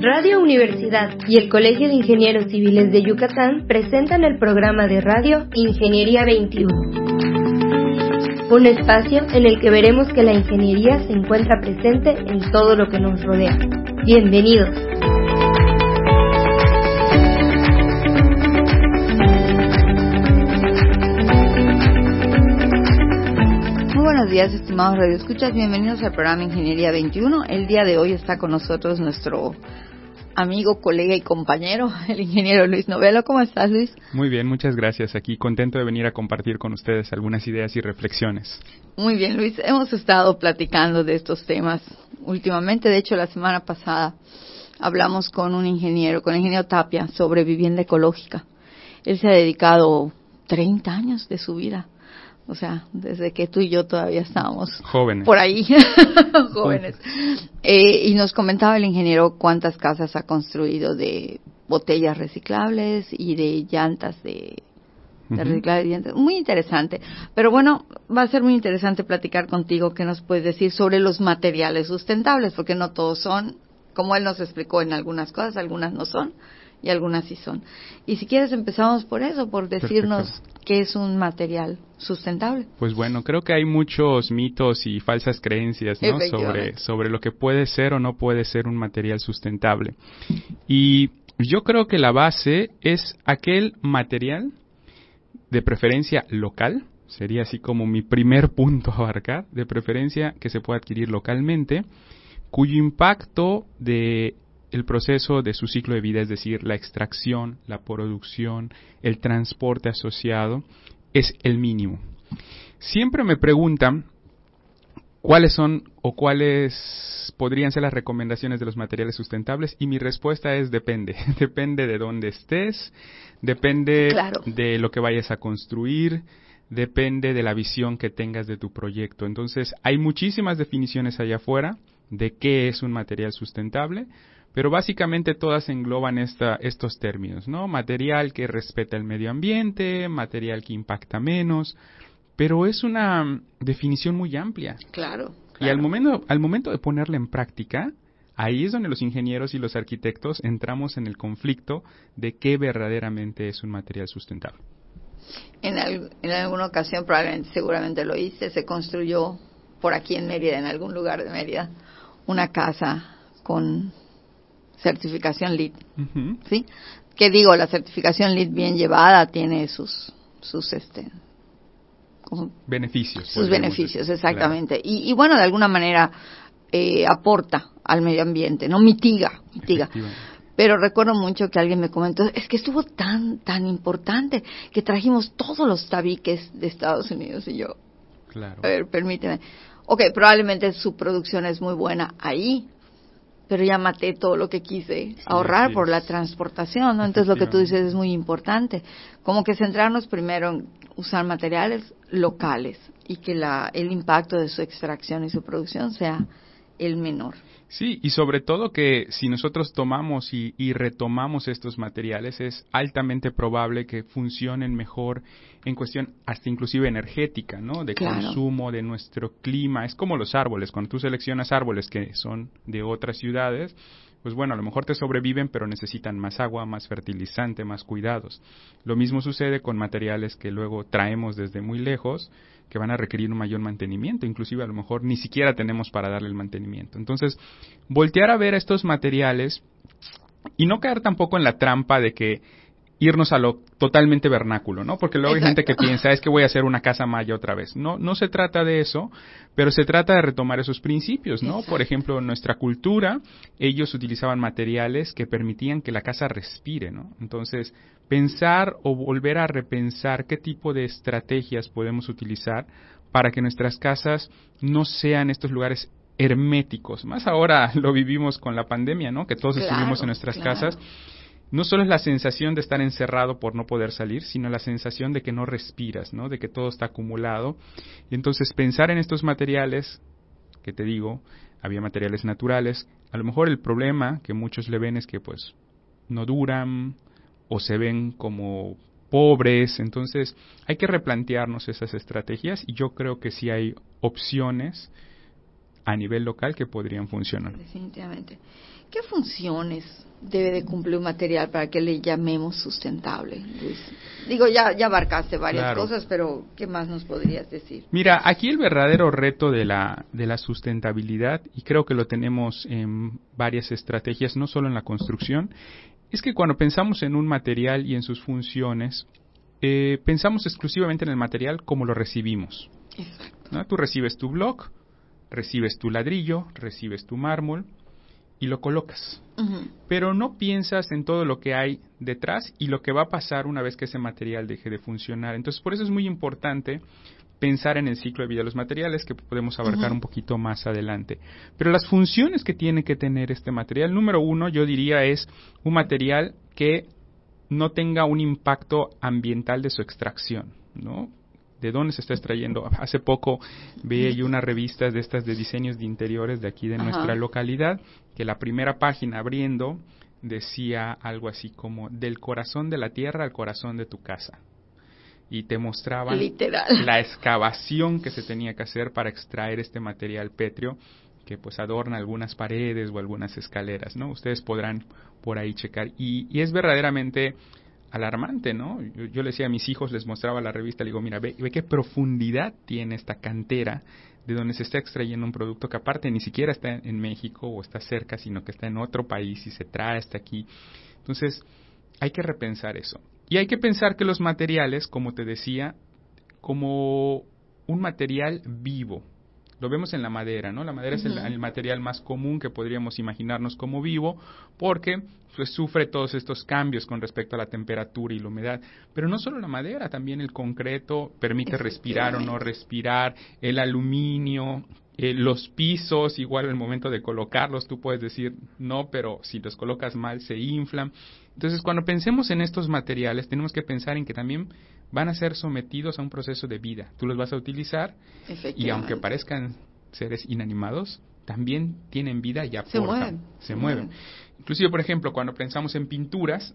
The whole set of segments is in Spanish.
Radio Universidad y el Colegio de Ingenieros Civiles de Yucatán presentan el programa de radio Ingeniería 21. Un espacio en el que veremos que la ingeniería se encuentra presente en todo lo que nos rodea. Bienvenidos. Buenos días, estimados radioescuchas. Bienvenidos al programa Ingeniería 21. El día de hoy está con nosotros nuestro amigo, colega y compañero, el ingeniero Luis Novelo. ¿Cómo estás, Luis? Muy bien, muchas gracias. Aquí contento de venir a compartir con ustedes algunas ideas y reflexiones. Muy bien, Luis. Hemos estado platicando de estos temas últimamente. De hecho, la semana pasada hablamos con un ingeniero, con el ingeniero Tapia, sobre vivienda ecológica. Él se ha dedicado 30 años de su vida o sea, desde que tú y yo todavía estábamos jóvenes. por ahí, jóvenes. Eh, y nos comentaba el ingeniero cuántas casas ha construido de botellas reciclables y de llantas de, de Muy interesante. Pero bueno, va a ser muy interesante platicar contigo qué nos puedes decir sobre los materiales sustentables, porque no todos son, como él nos explicó en algunas cosas, algunas no son y algunas sí son. Y si quieres empezamos por eso, por decirnos qué es un material sustentable. Pues bueno, creo que hay muchos mitos y falsas creencias ¿no? sobre, sobre lo que puede ser o no puede ser un material sustentable. Y yo creo que la base es aquel material de preferencia local, sería así como mi primer punto a abarcar, de preferencia que se pueda adquirir localmente, cuyo impacto de el proceso de su ciclo de vida, es decir, la extracción, la producción, el transporte asociado, es el mínimo. Siempre me preguntan cuáles son o cuáles podrían ser las recomendaciones de los materiales sustentables y mi respuesta es depende. depende de dónde estés, depende de lo que vayas a construir, depende de la visión que tengas de tu proyecto. Entonces, hay muchísimas definiciones allá afuera de qué es un material sustentable, pero básicamente todas engloban esta, estos términos, ¿no? Material que respeta el medio ambiente, material que impacta menos, pero es una definición muy amplia. Claro. Y al momento, al momento de ponerla en práctica, ahí es donde los ingenieros y los arquitectos entramos en el conflicto de qué verdaderamente es un material sustentable. En, en alguna ocasión, probablemente, seguramente lo hice, se construyó por aquí en Mérida, en algún lugar de Mérida, una casa con certificación LEED, ¿sí? Que digo, la certificación LEED bien llevada tiene sus, sus este, beneficios. Sus beneficios, exactamente. Y, bueno, de alguna manera eh, aporta al medio ambiente, no mitiga, mitiga. Pero recuerdo mucho que alguien me comentó, es que estuvo tan, tan importante que trajimos todos los tabiques de Estados Unidos y yo. Claro. A ver, permíteme. Ok, probablemente su producción es muy buena ahí, pero ya maté todo lo que quise ahorrar por la transportación, ¿no? Entonces lo que tú dices es muy importante, como que centrarnos primero en usar materiales locales y que la, el impacto de su extracción y su producción sea el menor. Sí, y sobre todo que si nosotros tomamos y, retomamos estos materiales, es altamente probable que funcionen mejor en cuestión hasta inclusive energética, ¿no? De consumo, de nuestro clima. Es como los árboles. Cuando tú seleccionas árboles que son de otras ciudades, pues bueno, a lo mejor te sobreviven, pero necesitan más agua, más fertilizante, más cuidados. Lo mismo sucede con materiales que luego traemos desde muy lejos, que van a requerir un mayor mantenimiento, inclusive a lo mejor ni siquiera tenemos para darle el mantenimiento. Entonces, voltear a ver estos materiales y no caer tampoco en la trampa de que irnos a lo totalmente vernáculo, ¿no? Porque luego hay gente que piensa, es que voy a hacer una casa maya otra vez. No, no se trata de eso, pero se trata de retomar esos principios, ¿no? Por ejemplo, en nuestra cultura, ellos utilizaban materiales que permitían que la casa respire, ¿no? Entonces, pensar o volver a repensar qué tipo de estrategias podemos utilizar para que nuestras casas no sean estos lugares herméticos. Más ahora lo vivimos con la pandemia, ¿no? Que todos estuvimos en nuestras casas no solo es la sensación de estar encerrado por no poder salir, sino la sensación de que no respiras, ¿no? De que todo está acumulado. Y entonces pensar en estos materiales, que te digo, había materiales naturales, a lo mejor el problema que muchos le ven es que pues no duran o se ven como pobres, entonces hay que replantearnos esas estrategias y yo creo que sí hay opciones a nivel local que podrían funcionar. Definitivamente. ¿Qué funciones debe de cumplir un material para que le llamemos sustentable, Luis? Digo, ya, ya abarcaste varias cosas, pero ¿qué más nos podrías decir? Mira, aquí el verdadero reto de la, de la sustentabilidad, y creo que lo tenemos en varias estrategias, no solo en la construcción, es que cuando pensamos en un material y en sus funciones, eh, pensamos exclusivamente en el material como lo recibimos. Exacto. Tú recibes tu block, recibes tu ladrillo, recibes tu mármol, y lo colocas. Pero no piensas en todo lo que hay detrás y lo que va a pasar una vez que ese material deje de funcionar. Entonces, por eso es muy importante pensar en el ciclo de vida de los materiales que podemos abarcar un poquito más adelante. Pero las funciones que tiene que tener este material, número uno, yo diría es un material que no tenga un impacto ambiental de su extracción, ¿no? De dónde se está extrayendo. Hace poco vi yo unas revistas de estas de diseños de interiores de aquí de nuestra localidad, que la primera página abriendo decía algo así como del corazón de la tierra al corazón de tu casa. Y te mostraban la excavación que se tenía que hacer para extraer este material pétreo que pues adorna algunas paredes o algunas escaleras, ¿no? Ustedes podrán por ahí checar. Y, y es verdaderamente alarmante, ¿no? Yo, le decía a mis hijos, les mostraba la revista, le digo, mira, ve, qué profundidad tiene esta cantera de donde se está extrayendo un producto que aparte ni siquiera está en México o está cerca, sino que está en otro país y se trae hasta aquí. Entonces, hay que repensar eso. Y hay que pensar que los materiales, como te decía, como un material vivo, lo vemos en la madera, ¿no? La madera es el, material más común que podríamos imaginarnos como vivo porque pues, sufre todos estos cambios con respecto a la temperatura y la humedad. Pero no solo la madera, también el concreto permite respirar o no respirar, el aluminio, eh, los pisos, igual el momento de colocarlos, tú puedes decir no, pero si los colocas mal se inflan. Entonces, cuando pensemos en estos materiales, tenemos que pensar en que también van a ser sometidos a un proceso de vida. Tú los vas a utilizar y aunque parezcan seres inanimados, también tienen vida y aportan. Se mueven. Se, mueven. Inclusive, por ejemplo, cuando pensamos en pinturas,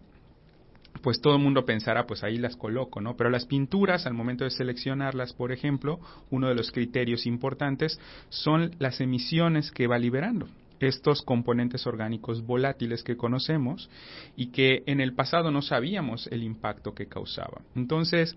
pues todo el mundo pensará, pues ahí las coloco, ¿no? Pero las pinturas, al momento de seleccionarlas, por ejemplo, uno de los criterios importantes son las emisiones que va liberando estos componentes orgánicos volátiles que conocemos y que en el pasado no sabíamos el impacto que causaba. Entonces,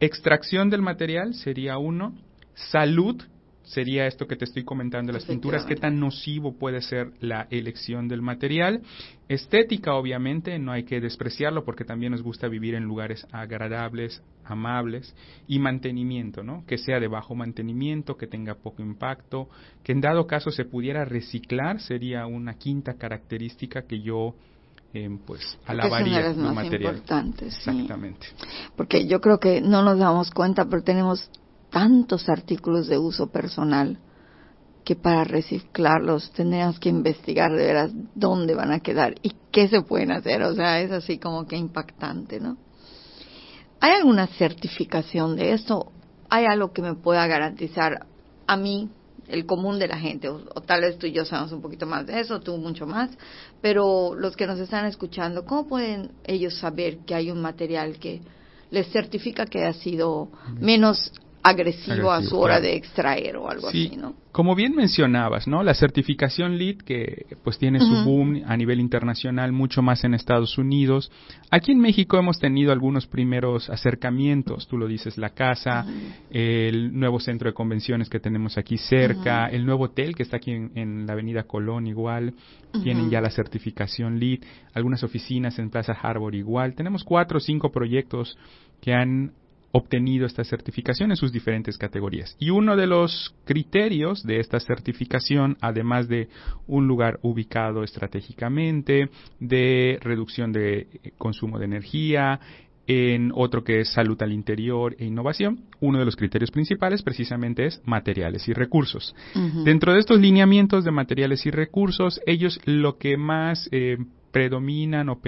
extracción del material sería uno, salud sería esto que te estoy comentando, las pinturas, qué tan nocivo puede ser la elección del material. Estética, obviamente, no hay que despreciarlo porque también nos gusta vivir en lugares agradables, amables y mantenimiento, ¿no? Que sea de bajo mantenimiento, que tenga poco impacto, que en dado caso se pudiera reciclar, sería una quinta característica que yo eh, pues alabaría los material. Exactamente. Porque yo creo que no nos damos cuenta, pero tenemos tantos artículos de uso personal que para reciclarlos tenemos que investigar de veras dónde van a quedar y qué se pueden hacer. O sea, es así como que impactante, ¿no? ¿Hay alguna certificación de esto? ¿Hay algo que me pueda garantizar a mí, el común de la gente? O, tal vez tú y yo sabemos un poquito más de eso, tú mucho más. Pero los que nos están escuchando, ¿cómo pueden ellos saber que hay un material que les certifica que ha sido menos agresivo, a su hora de extraer o algo así, ¿no? Como bien mencionabas, ¿no? La certificación LEED que pues tiene su boom a nivel internacional, mucho más en Estados Unidos. Aquí en México hemos tenido algunos primeros acercamientos, tú lo dices, la casa, el nuevo centro de convenciones que tenemos aquí cerca, el nuevo hotel que está aquí en, la Avenida Colón igual, tienen ya la certificación LEED, algunas oficinas en Plaza Harbor igual. Tenemos cuatro o cinco proyectos que han obtenido esta certificación en sus diferentes categorías. Y uno de los criterios de esta certificación, además de un lugar ubicado estratégicamente, de reducción de consumo de energía, en otro que es salud al interior e innovación, uno de los criterios principales precisamente es materiales y recursos. Dentro de estos lineamientos de materiales y recursos, ellos lo que más eh, predominan o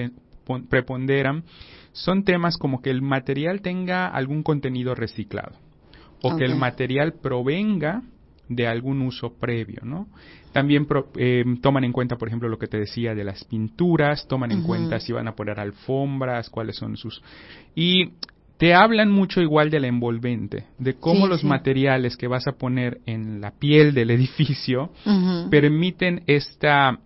preponderan son temas como que el material tenga algún contenido reciclado o que el material provenga de algún uso previo, ¿no? También eh, toman en cuenta, por ejemplo, lo que te decía de las pinturas, toman en cuenta si van a poner alfombras, cuáles son sus... Y te hablan mucho igual de la envolvente, de cómo los materiales que vas a poner en la piel del edificio permiten esta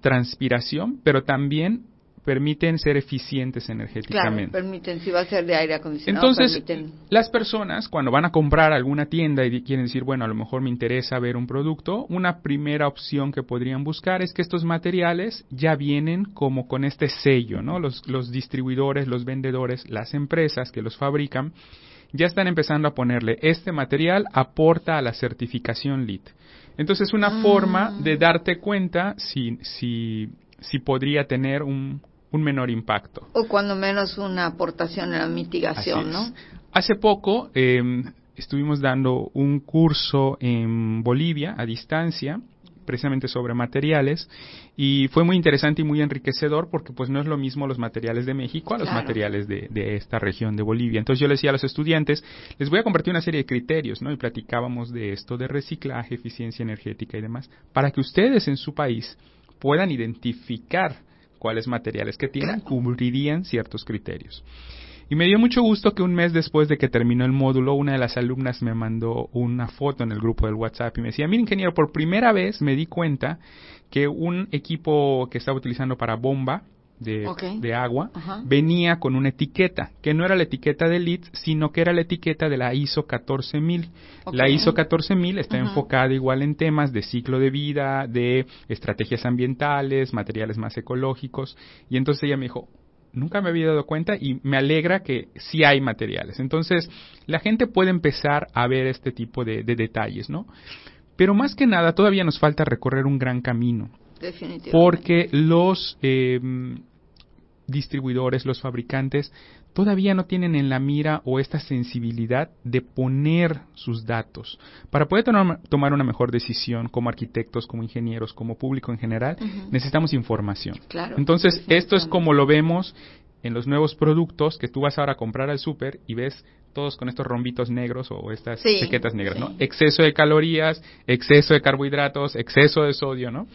transpiración, pero también permiten ser eficientes energéticamente. Claro, permiten, si va a ser de aire acondicionado. Entonces, las personas cuando van a comprar alguna tienda y quieren decir, bueno, a lo mejor me interesa ver un producto, una primera opción que podrían buscar es que estos materiales ya vienen como con este sello, ¿no? Los, los distribuidores, los vendedores, las empresas que los fabrican, ya están empezando a ponerle este material aporta a la certificación LEED. Entonces, es una ah. forma de darte cuenta si, si, si podría tener un, un menor impacto. O cuando menos una aportación en la mitigación, ¿no? Hace poco em, estuvimos dando un curso en Bolivia a distancia precisamente sobre materiales y fue muy interesante y muy enriquecedor porque pues no es lo mismo los materiales de México a los materiales de, de, esta región de Bolivia. Entonces yo les decía a los estudiantes, les voy a compartir una serie de criterios, ¿no? Y platicábamos de esto, de reciclaje, eficiencia energética y demás, para que ustedes en su país puedan identificar cuáles materiales que tienen cubrirían ciertos criterios. Y me dio mucho gusto que un mes después de que terminó el módulo, una de las alumnas me mandó una foto en el grupo del WhatsApp y me decía, mira ingeniero, por primera vez me di cuenta que un equipo que estaba utilizando para bomba de, agua, venía con una etiqueta, que no era la etiqueta de LEED, sino que era la etiqueta de la ISO 14000. La ISO 14000 está enfocada igual en temas de ciclo de vida, de estrategias ambientales, materiales más ecológicos, y entonces ella me dijo, nunca me había dado cuenta y me alegra que sí hay materiales. Entonces, la gente puede empezar a ver este tipo de, detalles, ¿no? Pero más que nada, todavía nos falta recorrer un gran camino. Definitivamente. Porque los eh, distribuidores, los fabricantes, todavía no tienen en la mira o esta sensibilidad de poner sus datos. Para poder tomar una mejor decisión como arquitectos, como ingenieros, como público en general, necesitamos información. Entonces, esto es como lo vemos en los nuevos productos que tú vas ahora a comprar al súper y ves todos con estos rombitos negros o estas etiquetas negras, ¿no? Exceso de calorías, exceso de carbohidratos, exceso de sodio, ¿no?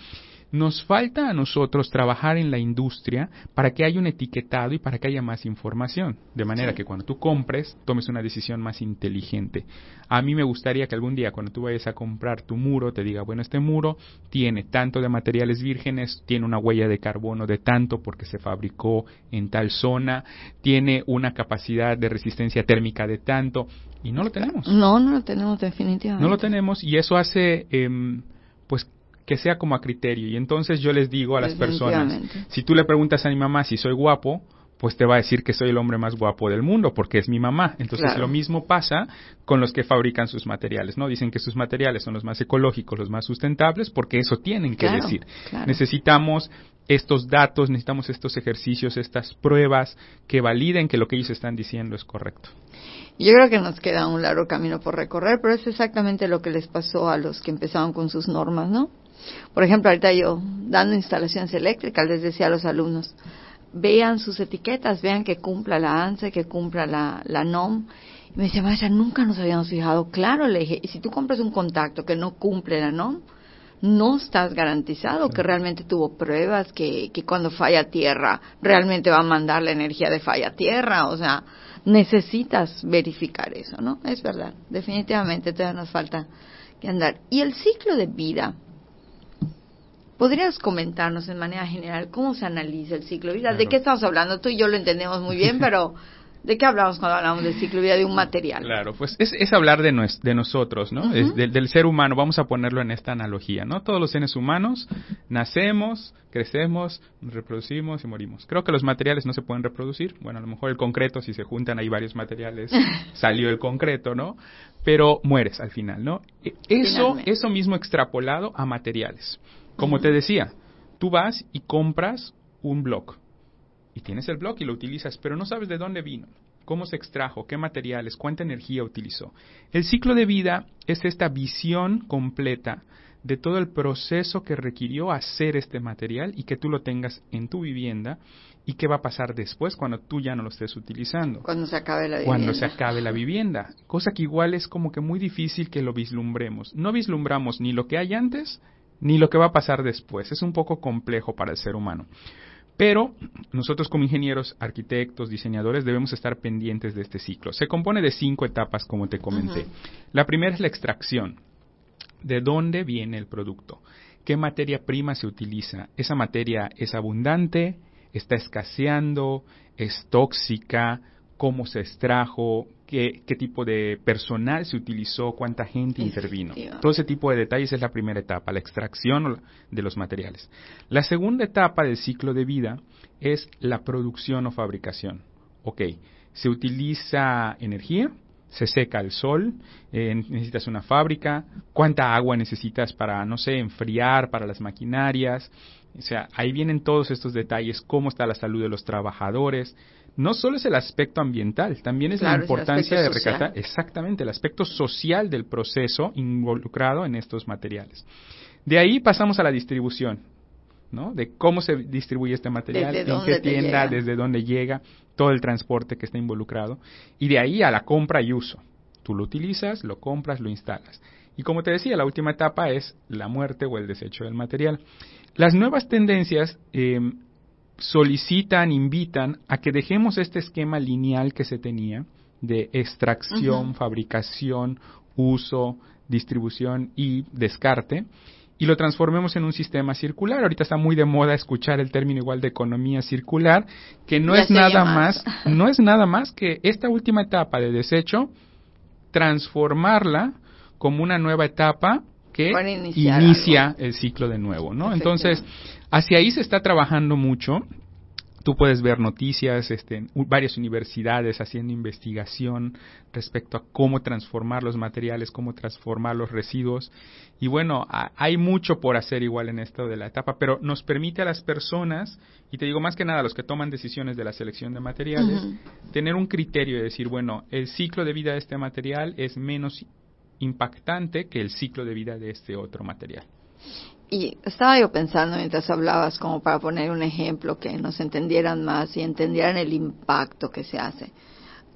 Nos falta a nosotros trabajar en la industria para que haya un etiquetado y para que haya más información, de manera que cuando tú compres tomes una decisión más inteligente. A mí me gustaría que algún día cuando tú vayas a comprar tu muro te diga, bueno, este muro tiene tanto de materiales vírgenes, tiene una huella de carbono de tanto porque se fabricó en tal zona, tiene una capacidad de resistencia térmica de tanto y no lo tenemos. No, no lo tenemos definitivamente. No lo tenemos y eso hace eh, pues que sea como a criterio. Y entonces yo les digo a las personas, si tú le preguntas a mi mamá si soy guapo, pues te va a decir que soy el hombre más guapo del mundo porque es mi mamá. Entonces lo mismo pasa con los que fabrican sus materiales, ¿no? Dicen que sus materiales son los más ecológicos, los más sustentables, porque eso tienen que decir. Necesitamos estos datos, necesitamos estos ejercicios, estas pruebas que validen que lo que ellos están diciendo es correcto. Yo creo que nos queda un largo camino por recorrer, pero es exactamente lo que les pasó a los que empezaron con sus normas, ¿no? Por ejemplo, ahorita yo dando instalaciones eléctricas les decía a los alumnos, vean sus etiquetas, vean que cumpla la ANSE, que cumpla la, la NOM. Y me decía, maestra, nunca nos habíamos fijado. Claro, le dije, y si tú compras un contacto que no cumple la NOM, no estás garantizado que realmente tuvo pruebas, que, que cuando falla tierra realmente va a mandar la energía de falla tierra. O sea, necesitas verificar eso, ¿no? Es verdad, definitivamente todavía nos falta que andar. Y el ciclo de vida, ¿Podrías comentarnos en manera general cómo se analiza el ciclo de vida? ¿De qué estamos hablando? Tú y yo lo entendemos muy bien, pero ¿de qué hablamos cuando hablamos del ciclo de vida de un material? Claro, pues es, hablar de, de nosotros, ¿no? es del ser humano, vamos a ponerlo en esta analogía, ¿no? Todos los seres humanos nacemos, crecemos, reproducimos y morimos. Creo que los materiales no se pueden reproducir. Bueno, a lo mejor el concreto, si se juntan ahí varios materiales, salió el concreto, ¿no? Pero mueres al final, ¿no? E, eso, eso mismo extrapolado a materiales. Como te decía, tú vas y compras un blog y tienes el blog y lo utilizas, pero no sabes de dónde vino, cómo se extrajo, qué materiales, cuánta energía utilizó. El ciclo de vida es esta visión completa de todo el proceso que requirió hacer este material y que tú lo tengas en tu vivienda y qué va a pasar después cuando tú ya no lo estés utilizando. Cuando se acabe la vivienda. Cuando se acabe la vivienda. Cosa que igual es como que muy difícil que lo vislumbremos. No vislumbramos ni lo que hay antes ni lo que va a pasar después. Es un poco complejo para el ser humano. Pero nosotros como ingenieros, arquitectos, diseñadores debemos estar pendientes de este ciclo. Se compone de cinco etapas, como te comenté. La primera es la extracción. ¿De dónde viene el producto? ¿Qué materia prima se utiliza? ¿Esa materia es abundante? ¿Está escaseando? ¿Es tóxica? ¿Cómo se extrajo? Qué, tipo de personal se utilizó, cuánta gente intervino. Todo ese tipo de detalles es la primera etapa, la extracción de los materiales. La segunda etapa del ciclo de vida es la producción o fabricación. Ok, se utiliza energía, se seca el sol, eh, necesitas una fábrica, cuánta agua necesitas para, no sé, enfriar, para las maquinarias. O sea, ahí vienen todos estos detalles, cómo está la salud de los trabajadores, no solo es el aspecto ambiental, también es la importancia de recatar exactamente el aspecto social del proceso involucrado en estos materiales. De ahí pasamos a la distribución, ¿no? De cómo se distribuye este material, en qué tienda, desde dónde llega, todo el transporte que está involucrado, y de ahí a la compra y uso. Tú lo utilizas, lo compras, lo instalas. Y como te decía, la última etapa es la muerte o el desecho del material. Las nuevas tendencias eh, solicitan, invitan a que dejemos este esquema lineal que se tenía de extracción, fabricación, uso, distribución y descarte y lo transformemos en un sistema circular. Ahorita está muy de moda escuchar el término igual de economía circular, que no es nada más, no es nada más que esta última etapa de desecho transformarla como una nueva etapa que inicia el ciclo de nuevo, ¿no? Entonces, Hacia ahí se está trabajando mucho. Tú puedes ver noticias, este, varias universidades haciendo investigación respecto a cómo transformar los materiales, cómo transformar los residuos. Y bueno, hay mucho por hacer igual en esto de la etapa, pero nos permite a las personas, y te digo más que nada a los que toman decisiones de la selección de materiales, tener un criterio de decir, bueno, el ciclo de vida de este material es menos impactante que el ciclo de vida de este otro material. Y estaba yo pensando mientras hablabas, como para poner un ejemplo, que nos entendieran más y entendieran el impacto que se hace.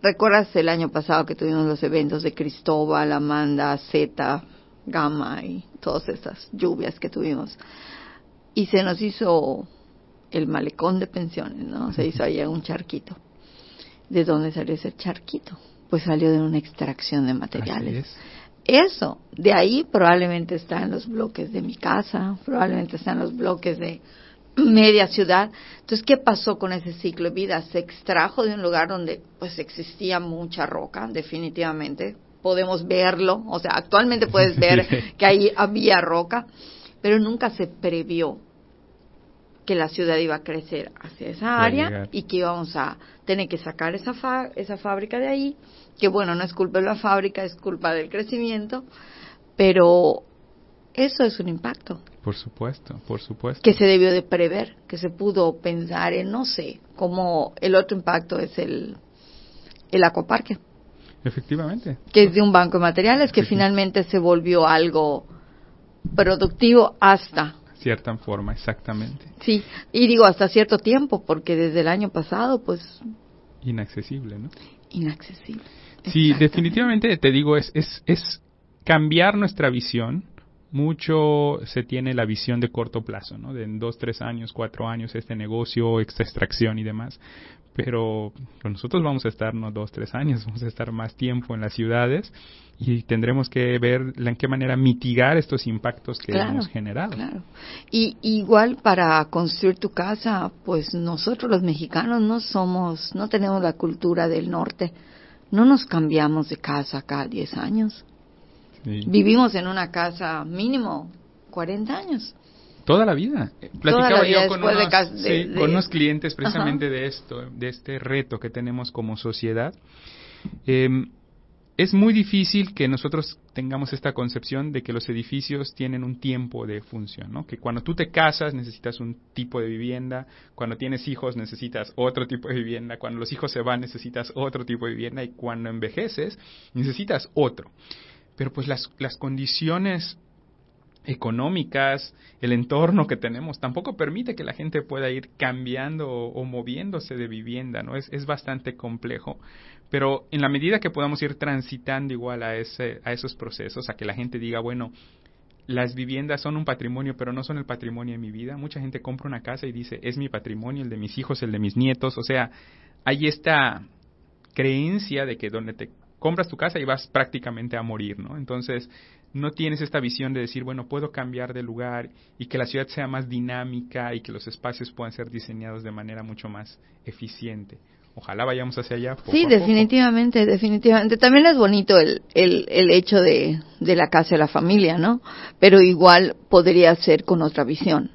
¿Recuerdas el año pasado que tuvimos los eventos de Cristóbal, Amanda, Zeta, Gamma y todas estas lluvias que tuvimos? Y se nos hizo el malecón de pensiones, ¿no? Se hizo ahí un charquito. ¿De dónde salió ese charquito? Pues salió de una extracción de materiales eso, de ahí probablemente está en los bloques de mi casa, probablemente está en los bloques de media ciudad. Entonces, ¿qué pasó con ese ciclo de vida? Se extrajo de un lugar donde pues existía mucha roca, definitivamente. Podemos verlo, o sea, actualmente puedes ver que ahí había roca, pero nunca se previó que la ciudad iba a crecer hacia esa área y que íbamos a tener que sacar esa, esa fábrica de ahí que bueno, no es culpa de la fábrica, es culpa del crecimiento, pero eso es un impacto. Por supuesto, por supuesto. Que se debió de prever, que se pudo pensar en, no sé, como el otro impacto es el, el acoparque. Efectivamente. Que es de un banco de materiales que finalmente se volvió algo productivo hasta cierta forma, exactamente. Sí, y digo hasta cierto tiempo, porque desde el año pasado, pues... Inaccesible, ¿no? Inaccesible. Sí, definitivamente te digo, es, es, es cambiar nuestra visión. Mucho se tiene la visión de corto plazo, ¿no? De en dos, tres años, cuatro años, este negocio, esta extracción y demás. Pero nosotros vamos a estar no dos, tres años, vamos a estar más tiempo en las ciudades y tendremos que ver en qué manera mitigar estos impactos que hemos generado. Claro. Y igual para construir tu casa, pues nosotros los mexicanos no somos, no tenemos la cultura del norte no nos cambiamos de casa cada 10 años. Vivimos en una casa mínimo 40 años. Toda la vida. Platicaba yo con unos, clientes precisamente de esto, de este reto que tenemos como sociedad. Eh, es muy difícil que nosotros tengamos esta concepción de que los edificios tienen un tiempo de función, ¿no? Que cuando tú te casas necesitas un tipo de vivienda, cuando tienes hijos necesitas otro tipo de vivienda, cuando los hijos se van necesitas otro tipo de vivienda y cuando envejeces necesitas otro. Pero pues las, las condiciones económicas, el entorno que tenemos, tampoco permite que la gente pueda ir cambiando o, moviéndose de vivienda, ¿no? Es, es bastante complejo. Pero en la medida que podamos ir transitando igual a, ese, a esos procesos, a que la gente diga, bueno, las viviendas son un patrimonio, pero no son el patrimonio de mi vida. Mucha gente compra una casa y dice, es mi patrimonio, el de mis hijos, el de mis nietos. O sea, hay esta creencia de que donde te compras tu casa y vas prácticamente a morir, ¿no? Entonces, no tienes esta visión de decir, bueno, puedo cambiar de lugar y que la ciudad sea más dinámica y que los espacios puedan ser diseñados de manera mucho más eficiente. Ojalá vayamos hacia allá. sí, definitivamente, definitivamente. También es bonito el, el, el hecho de, de la casa de la familia, ¿no? Pero igual podría ser con otra visión.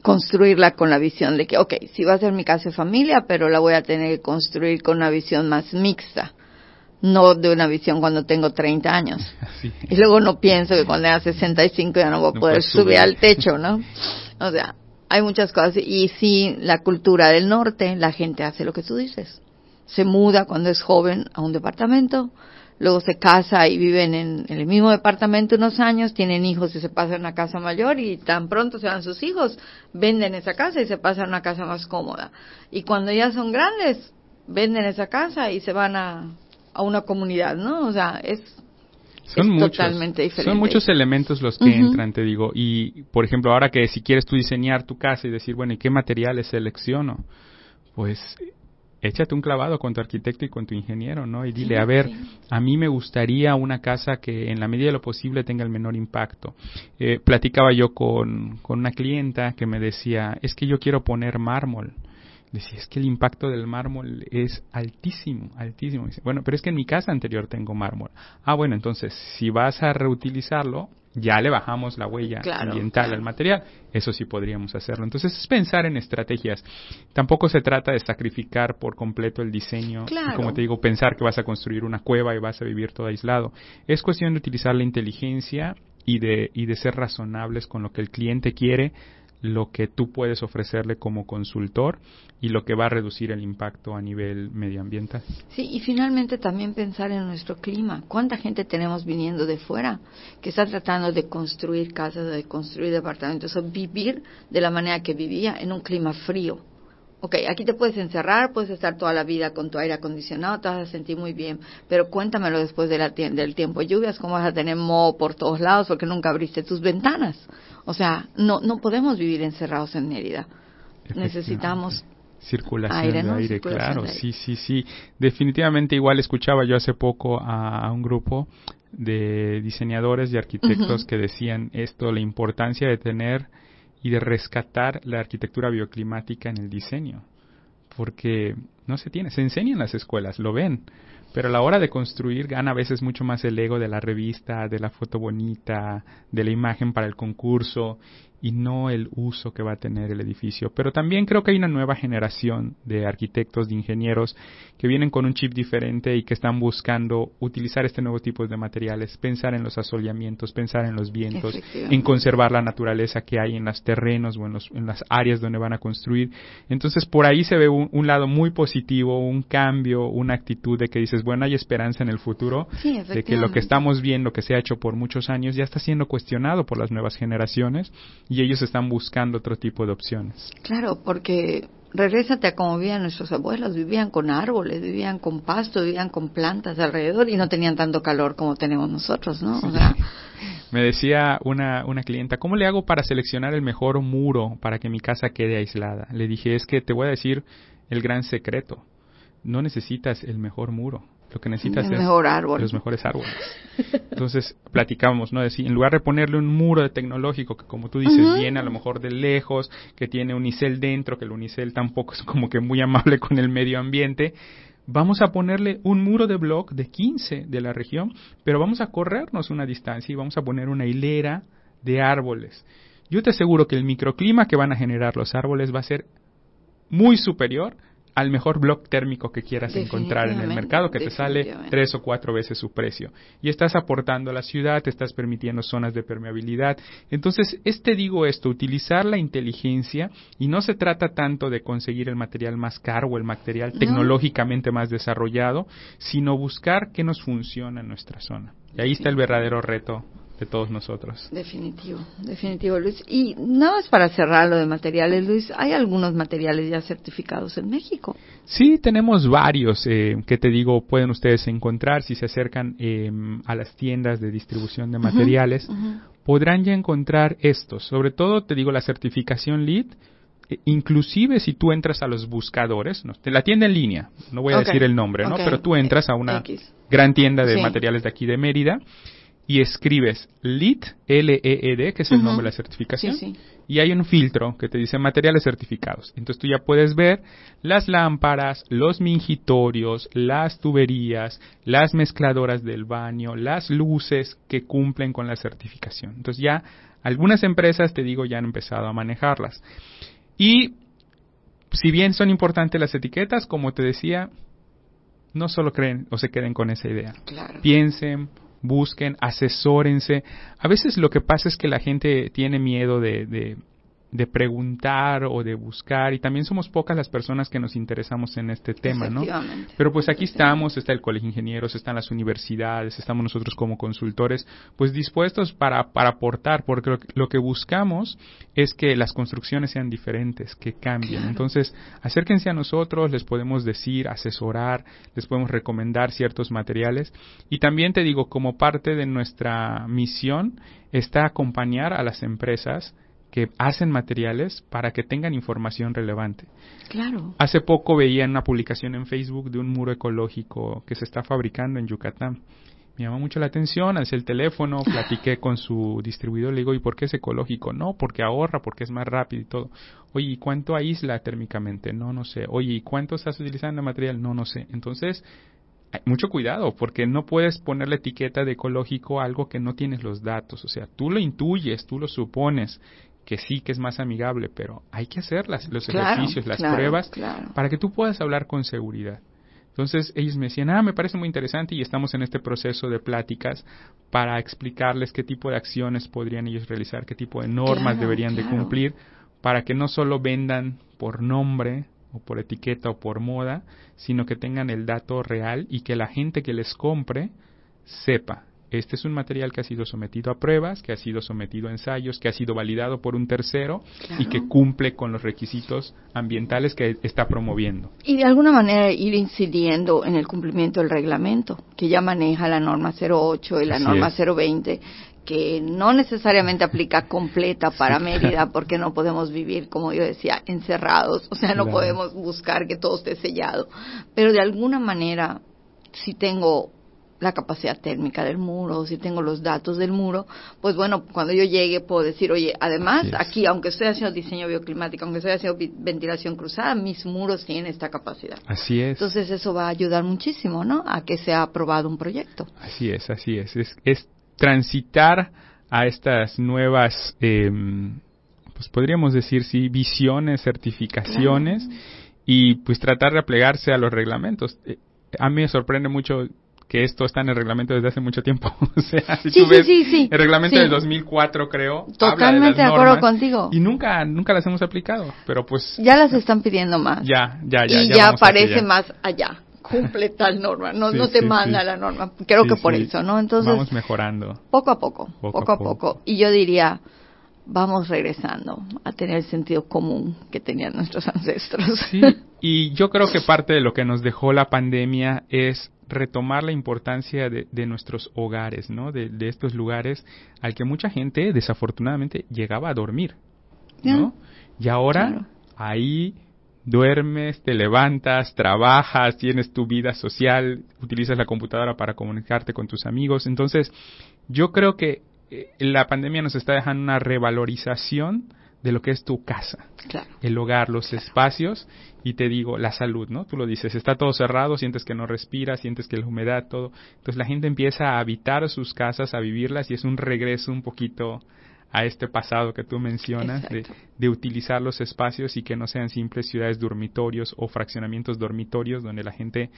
Construirla con la visión de que, ok, sí va a ser mi casa de familia, pero la voy a tener que construir con una visión más mixta no de una visión cuando tengo 30 años. Y luego no pienso que cuando tenga 65 ya no voy a poder subir, al techo, ¿no? O sea, hay muchas cosas. Y sí, la cultura del norte, la gente hace lo que tú dices. Se muda cuando es joven a un departamento, luego se casa y viven en, el mismo departamento unos años, tienen hijos y se pasan a una casa mayor y tan pronto se van sus hijos, venden esa casa y se pasan a una casa más cómoda. Y cuando ya son grandes, venden esa casa y se van a a una comunidad, ¿no? O sea, es, son muchos, totalmente diferente. Son muchos elementos los que entran, te digo. Y, por ejemplo, ahora que si quieres tú diseñar tu casa y decir, bueno, ¿y qué materiales selecciono? Pues échate un clavado con tu arquitecto y con tu ingeniero, ¿no? Y dile, a ver, a mí me gustaría una casa que en la medida de lo posible tenga el menor impacto. Eh, platicaba yo con, con una clienta que me decía, es que yo quiero poner mármol decía, es que el impacto del mármol es altísimo, altísimo. Dice, bueno, pero es que en mi casa anterior tengo mármol. Ah, bueno, entonces, si vas a reutilizarlo, ya le bajamos la huella ambiental al material. Eso sí podríamos hacerlo. Entonces es pensar en estrategias. Tampoco se trata de sacrificar por completo el diseño. como te digo, pensar que vas a construir una cueva y vas a vivir todo aislado. Es cuestión de utilizar la inteligencia y de, y de ser razonables con lo que el cliente quiere lo que tú puedes ofrecerle como consultor y lo que va a reducir el impacto a nivel medioambiental. Sí, y finalmente también pensar en nuestro clima. ¿Cuánta gente tenemos viniendo de fuera que está tratando de construir casas, de construir departamentos, o vivir de la manera que vivía en un clima frío? Ok, aquí te puedes encerrar, puedes estar toda la vida con tu aire acondicionado, te vas a sentir muy bien, pero cuéntamelo después de la, del tiempo. De lluvias, cómo vas a tener moho por todos lados porque nunca abriste tus ventanas. O sea, no, no podemos vivir encerrados en Mérida. Necesitamos circulación de aire, claro, sí, sí, sí. Definitivamente igual escuchaba yo hace poco a, un grupo de diseñadores y arquitectos que decían esto, la importancia de tener y de rescatar la arquitectura bioclimática en el diseño, porque no se tiene, se enseña en las escuelas, lo ven, pero a la hora de construir gana a veces mucho más el ego de la revista, de la foto bonita, de la imagen para el concurso y no el uso que va a tener el edificio. Pero también creo que hay una nueva generación de arquitectos, de ingenieros que vienen con un chip diferente y que están buscando utilizar este nuevo tipo de materiales, pensar en los asoleamientos, pensar en los vientos, en conservar la naturaleza que hay en los terrenos o en, los, en las áreas donde van a construir. Entonces por ahí se ve un, un, lado muy positivo, un cambio, una actitud de que dices, bueno, hay esperanza en el futuro, de que lo que estamos viendo que se ha hecho por muchos años ya está siendo cuestionado por las nuevas generaciones y ellos están buscando otro tipo de opciones. Claro, porque regrésate a como vivían nuestros abuelos, vivían con árboles, vivían con pasto, vivían con plantas alrededor y no tenían tanto calor como tenemos nosotros, ¿no? Me decía una, una clienta, ¿cómo le hago para seleccionar el mejor muro para que mi casa quede aislada? Le dije, es que te voy a decir el gran secreto. No necesitas el mejor muro, lo que necesitas es los mejores árboles. Entonces platicamos, ¿no? Decir, en lugar de ponerle un muro de tecnológico que como tú dices viene a lo mejor de lejos, que tiene unicel dentro, que el unicel tampoco es como que muy amable con el medio ambiente, vamos a ponerle un muro de block de 15 de la región, pero vamos a corrernos una distancia y vamos a poner una hilera de árboles. Yo te aseguro que el microclima que van a generar los árboles va a ser muy superior al mejor bloque térmico que quieras encontrar en el mercado, que te sale tres o cuatro veces su precio. Y estás aportando a la ciudad, te estás permitiendo zonas de permeabilidad. Entonces, este digo esto, utilizar la inteligencia y no se trata tanto de conseguir el material más caro o el material tecnológicamente más desarrollado, sino buscar qué nos funciona en nuestra zona. Y ahí está el verdadero reto de todos nosotros. Definitivo, definitivo, Luis. Y nada más para cerrar lo de materiales, Luis, ¿hay algunos materiales ya certificados en México? Sí, tenemos varios eh, que te digo, pueden ustedes encontrar si se acercan em, a las tiendas de distribución de materiales podrán ya encontrar estos. Sobre todo, te digo, la certificación LEED, e, inclusive si tú entras a los buscadores, no, la tienda en línea, no voy a decir el nombre, ¿no? Pero tú entras a una gran tienda de materiales de aquí de Mérida y escribes LEED, L-E-E-D, que es el nombre de la certificación, y hay un filtro que te dice materiales certificados. Entonces tú ya puedes ver las lámparas, los mingitorios, las tuberías, las mezcladoras del baño, las luces que cumplen con la certificación. Entonces ya algunas empresas, te digo, ya han empezado a manejarlas. Y si bien son importantes las etiquetas, como te decía, no solo creen o se queden con esa idea. Piensen, busquen, asesórense. A veces lo que pasa es que la gente tiene miedo de, de, de preguntar o de buscar y también somos pocas las personas que nos interesamos en este tema, ¿no? Pero pues aquí estamos, está el Colegio de Ingenieros, están las universidades, estamos nosotros como consultores, pues dispuestos para, para aportar, porque lo, que buscamos es que las construcciones sean diferentes, que cambien. Entonces, acérquense a nosotros, les podemos decir, asesorar, les podemos recomendar ciertos materiales y también te digo, como parte de nuestra misión está acompañar a las empresas que hacen materiales para que tengan información relevante. Claro. Hace poco veía una publicación en Facebook de un muro ecológico que se está fabricando en Yucatán. Me llamó mucho la atención, alcé el teléfono, platiqué con su distribuidor, le digo, ¿y por qué es ecológico? No, porque ahorra, porque es más rápido y todo. Oye, ¿y cuánto aísla térmicamente? No, no sé. Oye, ¿y cuánto estás utilizando de material? No, no sé. Entonces, mucho cuidado, porque no puedes poner la etiqueta de ecológico a algo que no tienes los datos. O sea, tú lo intuyes, tú lo supones que sí que es más amigable, pero hay que hacer las, los ejercicios, las pruebas, para que tú puedas hablar con seguridad. Entonces ellos me decían, ah, me parece muy interesante y estamos en este proceso de pláticas para explicarles qué tipo de acciones podrían ellos realizar, qué tipo de normas deberían de cumplir, para que no solo vendan por nombre o por etiqueta o por moda, sino que tengan el dato real y que la gente que les compre sepa este es un material que ha sido sometido a pruebas, que ha sido sometido a ensayos, que ha sido validado por un tercero y que cumple con los requisitos ambientales que está promoviendo. Y de alguna manera ir incidiendo en el cumplimiento del reglamento, que ya maneja la norma 08 y la norma 020 que no necesariamente aplica completa para Mérida porque no podemos vivir, como yo decía, encerrados, o sea, no podemos buscar que todo esté sellado, pero de alguna manera si tengo la capacidad térmica del muro, si tengo los datos del muro, pues bueno, cuando yo llegue puedo decir, oye, además aquí, aunque estoy haciendo diseño bioclimático, aunque estoy haciendo ventilación cruzada, mis muros tienen esta capacidad. Así es. Entonces eso va a ayudar muchísimo, ¿no? A que sea aprobado un proyecto. Así es, así es. Es, transitar a estas nuevas, eh, pues podríamos decir, sí, visiones, certificaciones y pues tratar de aplegarse a los reglamentos. Eh, a mí me sorprende mucho que esto está en el reglamento desde hace mucho tiempo. o sea, si tú ves el reglamento del 2004, creo. Totalmente de, acuerdo contigo. Y nunca, nunca las hemos aplicado, pero pues. Ya las están pidiendo más. Ya, ya, ya. Y ya, parece más allá. Cumple tal norma, no, no te manda la norma. Creo que por eso, ¿no? Entonces. Vamos mejorando. Poco a poco, poco, a poco. Y yo diría, vamos regresando a tener el sentido común que tenían nuestros ancestros. Sí, y yo creo que parte de lo que nos dejó la pandemia es retomar la importancia de, nuestros hogares, ¿no? De, estos lugares al que mucha gente desafortunadamente llegaba a dormir, ¿no? Y ahora ahí duermes, te levantas, trabajas, tienes tu vida social, utilizas la computadora para comunicarte con tus amigos. Entonces, yo creo que eh, la pandemia nos está dejando una revalorización de lo que es tu casa, el hogar, los espacios y te digo, la salud, ¿no? Tú lo dices, está todo cerrado, sientes que no respiras, sientes que la humedad, todo. Entonces la gente empieza a habitar sus casas, a vivirlas y es un regreso un poquito a este pasado que tú mencionas de, de, utilizar los espacios y que no sean simples ciudades dormitorios o fraccionamientos dormitorios donde la gente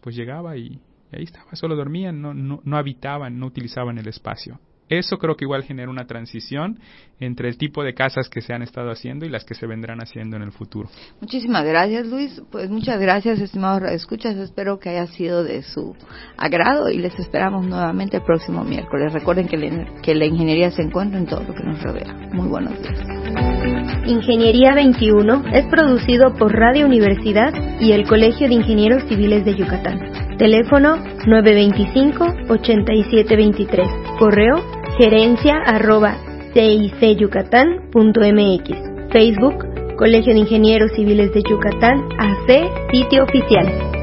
pues llegaba y, y ahí estaba, solo dormían, no, no, no habitaban, no utilizaban el espacio. Eso creo que igual genera una transición entre el tipo de casas que se han estado haciendo y las que se vendrán haciendo en el futuro. Muchísimas gracias, Luis. Pues muchas gracias, estimados escuchas. Espero que haya sido de su agrado y les esperamos nuevamente el próximo miércoles. Recuerden que, que la ingeniería se encuentra en todo lo que nos rodea. Muy buenos días. Ingeniería 21 es producido por Radio Universidad y el Colegio de Ingenieros Civiles de Yucatán. Teléfono 925-8723. Correo gerencia arroba cicyucatán.mx, Facebook, Colegio de Ingenieros Civiles de Yucatán, AC, sitio oficial.